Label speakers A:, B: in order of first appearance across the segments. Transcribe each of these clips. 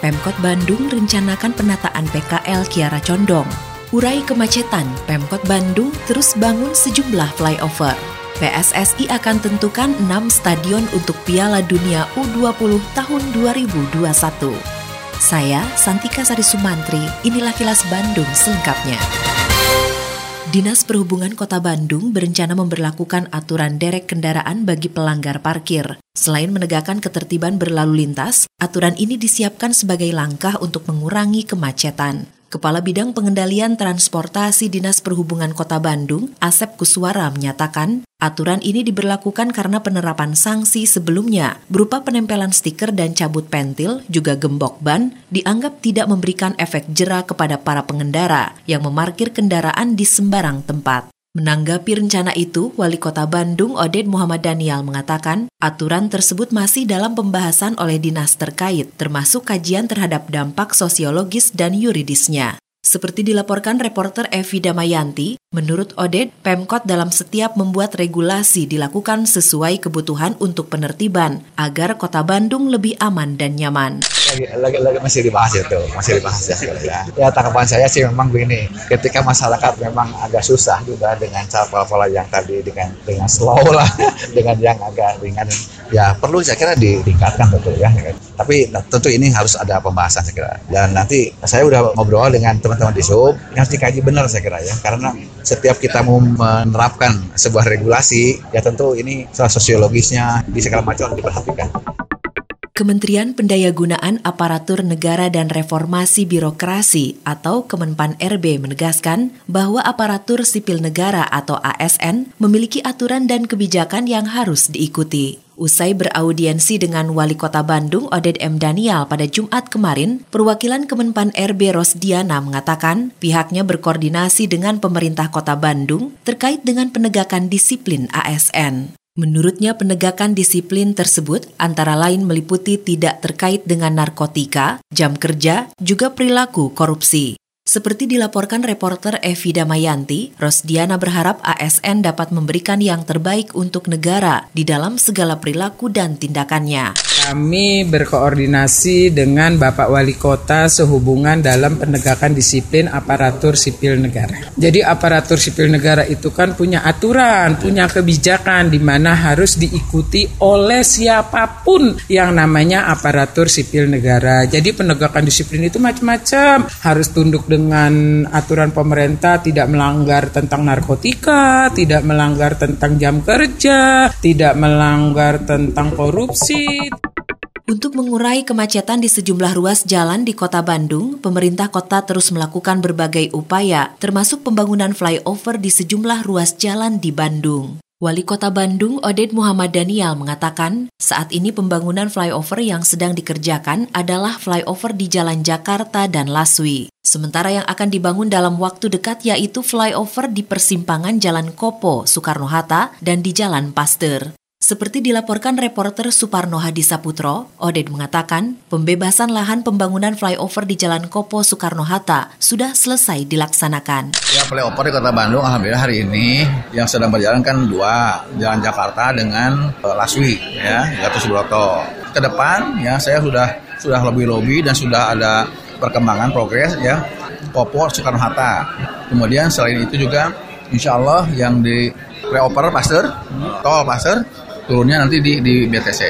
A: Pemkot Bandung rencanakan penataan PKL Kiara Condong. Urai kemacetan, Pemkot Bandung terus bangun sejumlah flyover. PSSI akan tentukan 6 stadion untuk Piala Dunia U20 tahun 2021. Saya, Santika Sari Sumantri, inilah kilas Bandung selengkapnya. Dinas Perhubungan Kota Bandung berencana memberlakukan aturan derek kendaraan bagi pelanggar parkir. Selain menegakkan ketertiban berlalu lintas, aturan ini disiapkan sebagai langkah untuk mengurangi kemacetan. Kepala Bidang Pengendalian Transportasi Dinas Perhubungan Kota Bandung, Asep Kuswara menyatakan, aturan ini diberlakukan karena penerapan sanksi sebelumnya berupa penempelan stiker dan cabut pentil, juga gembok ban, dianggap tidak memberikan efek jera kepada para pengendara yang memarkir kendaraan di sembarang tempat. Menanggapi rencana itu, Wali Kota Bandung Oded Muhammad Daniel mengatakan aturan tersebut masih dalam pembahasan oleh dinas terkait, termasuk kajian terhadap dampak sosiologis dan yuridisnya. Seperti dilaporkan reporter Evi Damayanti, menurut Oded, Pemkot dalam setiap membuat regulasi dilakukan sesuai kebutuhan untuk penertiban agar kota Bandung lebih aman dan nyaman
B: lagi, lagi, lagi masih dibahas itu, masih dibahas ya. Ya, tanggapan saya sih memang begini, ketika masyarakat memang agak susah juga dengan cara pola-pola yang tadi dengan dengan slow lah, dengan yang agak dengan ya perlu saya kira ditingkatkan tentu ya. Tapi tentu ini harus ada pembahasan saya kira. Dan nanti saya udah ngobrol dengan teman-teman di sub, harus dikaji benar saya kira ya, karena setiap kita mau menerapkan sebuah regulasi, ya tentu ini salah sosiologisnya di segala macam diperhatikan.
A: Kementerian Pendayagunaan Aparatur Negara dan Reformasi Birokrasi atau Kemenpan RB menegaskan bahwa aparatur sipil negara atau ASN memiliki aturan dan kebijakan yang harus diikuti. Usai beraudiensi dengan Wali Kota Bandung Oded M. Daniel pada Jumat kemarin, perwakilan Kemenpan RB Rosdiana mengatakan pihaknya berkoordinasi dengan pemerintah Kota Bandung terkait dengan penegakan disiplin ASN. Menurutnya penegakan disiplin tersebut antara lain meliputi tidak terkait dengan narkotika, jam kerja, juga perilaku korupsi. Seperti dilaporkan reporter Evi Damayanti, Rosdiana berharap ASN dapat memberikan yang terbaik untuk negara di dalam segala perilaku dan tindakannya.
C: Kami berkoordinasi dengan Bapak Wali Kota sehubungan dalam penegakan disiplin aparatur sipil negara. Jadi aparatur sipil negara itu kan punya aturan, punya kebijakan di mana harus diikuti oleh siapa pun yang namanya aparatur sipil negara. Jadi penegakan disiplin itu macam-macam, harus tunduk dengan dengan aturan pemerintah tidak melanggar tentang narkotika, tidak melanggar tentang jam kerja, tidak melanggar tentang korupsi.
A: Untuk mengurai kemacetan di sejumlah ruas jalan di Kota Bandung, pemerintah kota terus melakukan berbagai upaya, termasuk pembangunan flyover di sejumlah ruas jalan di Bandung. Wali Kota Bandung Oded Muhammad Daniel mengatakan, saat ini pembangunan flyover yang sedang dikerjakan adalah flyover di Jalan Jakarta dan Laswi. Sementara yang akan dibangun dalam waktu dekat yaitu flyover di persimpangan Jalan Kopo, Soekarno-Hatta, dan di Jalan Pasteur. Seperti dilaporkan reporter Suparno Hadi Saputro, Oded mengatakan pembebasan lahan pembangunan flyover di Jalan Kopo Soekarno-Hatta sudah selesai dilaksanakan.
D: Ya flyover di Kota Bandung alhamdulillah hari ini yang sedang berjalan kan dua, Jalan Jakarta dengan uh, Laswi ya, Gatot Subroto. Ke depan ya saya sudah sudah lebih lobby dan sudah ada perkembangan progres ya Kopo Soekarno-Hatta. Kemudian selain itu juga insya Allah yang di flyover Pasteur, tol Pasteur turunnya nanti di di BTC.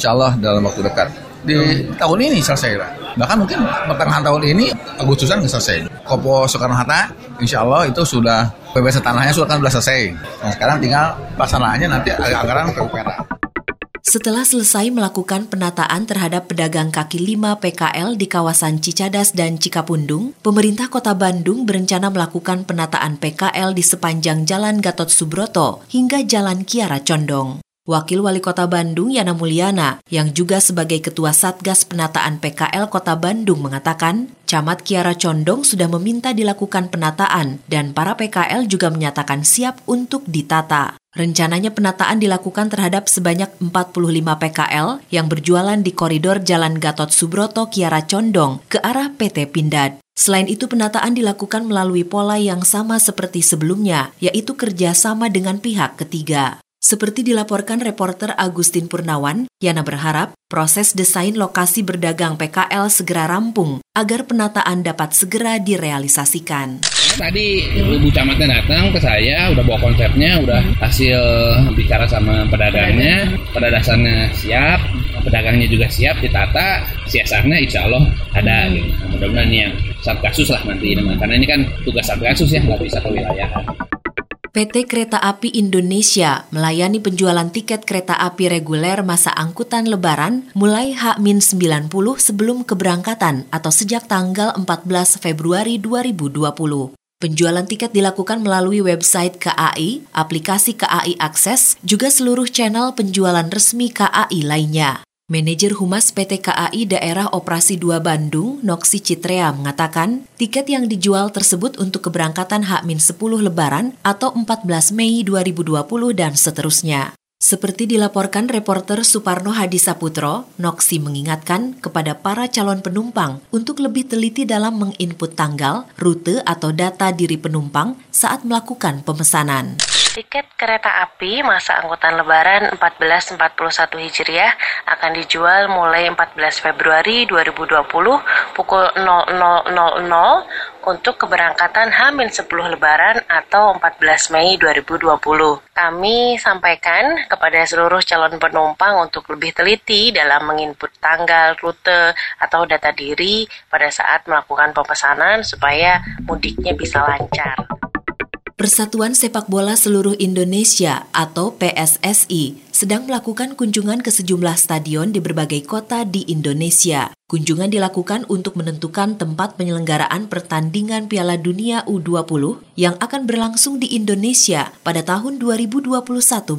D: Insya Allah dalam waktu dekat. Di tahun ini selesai lah. Bahkan mungkin pertengahan tahun ini Agustusan nggak selesai. Kopo Soekarno Hatta, Insya Allah itu sudah PBS tanahnya sudah kan sudah selesai. Nah sekarang tinggal pelaksanaannya nanti anggaran PUPR.
A: Setelah selesai melakukan penataan terhadap pedagang kaki lima PKL di kawasan Cicadas dan Cikapundung, pemerintah kota Bandung berencana melakukan penataan PKL di sepanjang Jalan Gatot Subroto hingga Jalan Kiara Condong. Wakil Wali Kota Bandung Yana Mulyana yang juga sebagai Ketua Satgas Penataan PKL Kota Bandung mengatakan, Camat Kiara Condong sudah meminta dilakukan penataan dan para PKL juga menyatakan siap untuk ditata. Rencananya penataan dilakukan terhadap sebanyak 45 PKL yang berjualan di koridor Jalan Gatot Subroto Kiara Condong ke arah PT Pindad. Selain itu penataan dilakukan melalui pola yang sama seperti sebelumnya, yaitu kerjasama dengan pihak ketiga. Seperti dilaporkan reporter Agustin Purnawan, Yana berharap proses desain lokasi berdagang PKL segera rampung agar penataan dapat segera direalisasikan.
E: Tadi ibu camatnya datang ke saya, udah bawa konsepnya, udah hasil bicara sama pedagangnya, pedadasannya siap, pedagangnya juga siap ditata, CSR-nya insya Allah ada. Gitu. Mudah-mudahan yang satgasus lah nanti, karena ini kan tugas satgasus ya, nggak bisa ke wilayah.
A: PT Kereta Api Indonesia melayani penjualan tiket kereta api reguler masa angkutan lebaran mulai H-90 sebelum keberangkatan atau sejak tanggal 14 Februari 2020. Penjualan tiket dilakukan melalui website KAI, aplikasi KAI Akses, juga seluruh channel penjualan resmi KAI lainnya. Manajer Humas PT KAI Daerah Operasi 2 Bandung, Noksi Citrea, mengatakan tiket yang dijual tersebut untuk keberangkatan H-10 Lebaran atau 14 Mei 2020 dan seterusnya. Seperti dilaporkan reporter Suparno Hadisaputro, Noksi mengingatkan kepada para calon penumpang untuk lebih teliti dalam menginput tanggal, rute atau data diri penumpang saat melakukan pemesanan.
F: Tiket kereta api masa angkutan lebaran 1441 Hijriah akan dijual mulai 14 Februari 2020 pukul 00.00 untuk keberangkatan H-10 Lebaran atau 14 Mei 2020. Kami sampaikan kepada seluruh calon penumpang untuk lebih teliti dalam menginput tanggal, rute, atau data diri pada saat melakukan pemesanan supaya mudiknya bisa lancar.
A: Persatuan Sepak Bola Seluruh Indonesia atau PSSI sedang melakukan kunjungan ke sejumlah stadion di berbagai kota di Indonesia. Kunjungan dilakukan untuk menentukan tempat penyelenggaraan pertandingan Piala Dunia U20 yang akan berlangsung di Indonesia pada tahun 2021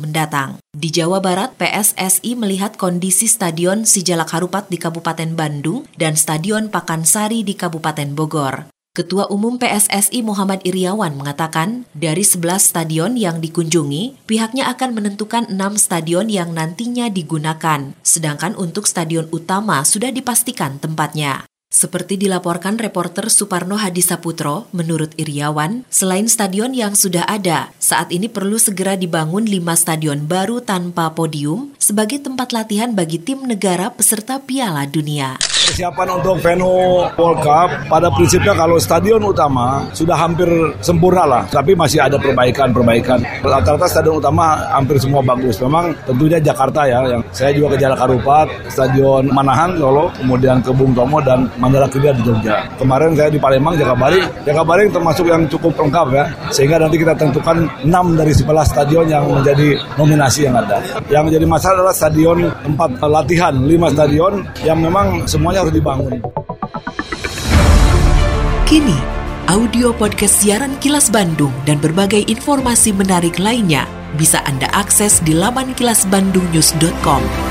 A: mendatang. Di Jawa Barat, PSSI melihat kondisi Stadion Sijalak Harupat di Kabupaten Bandung dan Stadion Pakansari di Kabupaten Bogor. Ketua Umum PSSI Muhammad Iriawan mengatakan, dari 11 stadion yang dikunjungi, pihaknya akan menentukan 6 stadion yang nantinya digunakan, sedangkan untuk stadion utama sudah dipastikan tempatnya. Seperti dilaporkan reporter Suparno Hadisaputro, menurut Iriawan, selain stadion yang sudah ada, saat ini perlu segera dibangun lima stadion baru tanpa podium sebagai tempat latihan bagi tim negara peserta Piala Dunia.
G: Persiapan untuk venue World Cup pada prinsipnya kalau stadion utama sudah hampir sempurna lah, tapi masih ada perbaikan-perbaikan. Rata-rata stadion utama hampir semua bagus. Memang tentunya Jakarta ya, yang saya juga ke Jalak Harupat, Stadion Manahan Solo, kemudian ke Bung Tomo dan Mandala Krida di Jogja. Kemarin saya di Palembang, Jakabaring. Jakabaring termasuk yang cukup lengkap ya, sehingga nanti kita tentukan 6 dari 11 stadion yang menjadi nominasi yang ada. Yang menjadi masalah adalah stadion tempat latihan, 5 stadion yang memang semuanya harus dibangun.
A: Kini, audio podcast siaran Kilas Bandung dan berbagai informasi menarik lainnya bisa Anda akses di laman kilasbandungnews.com.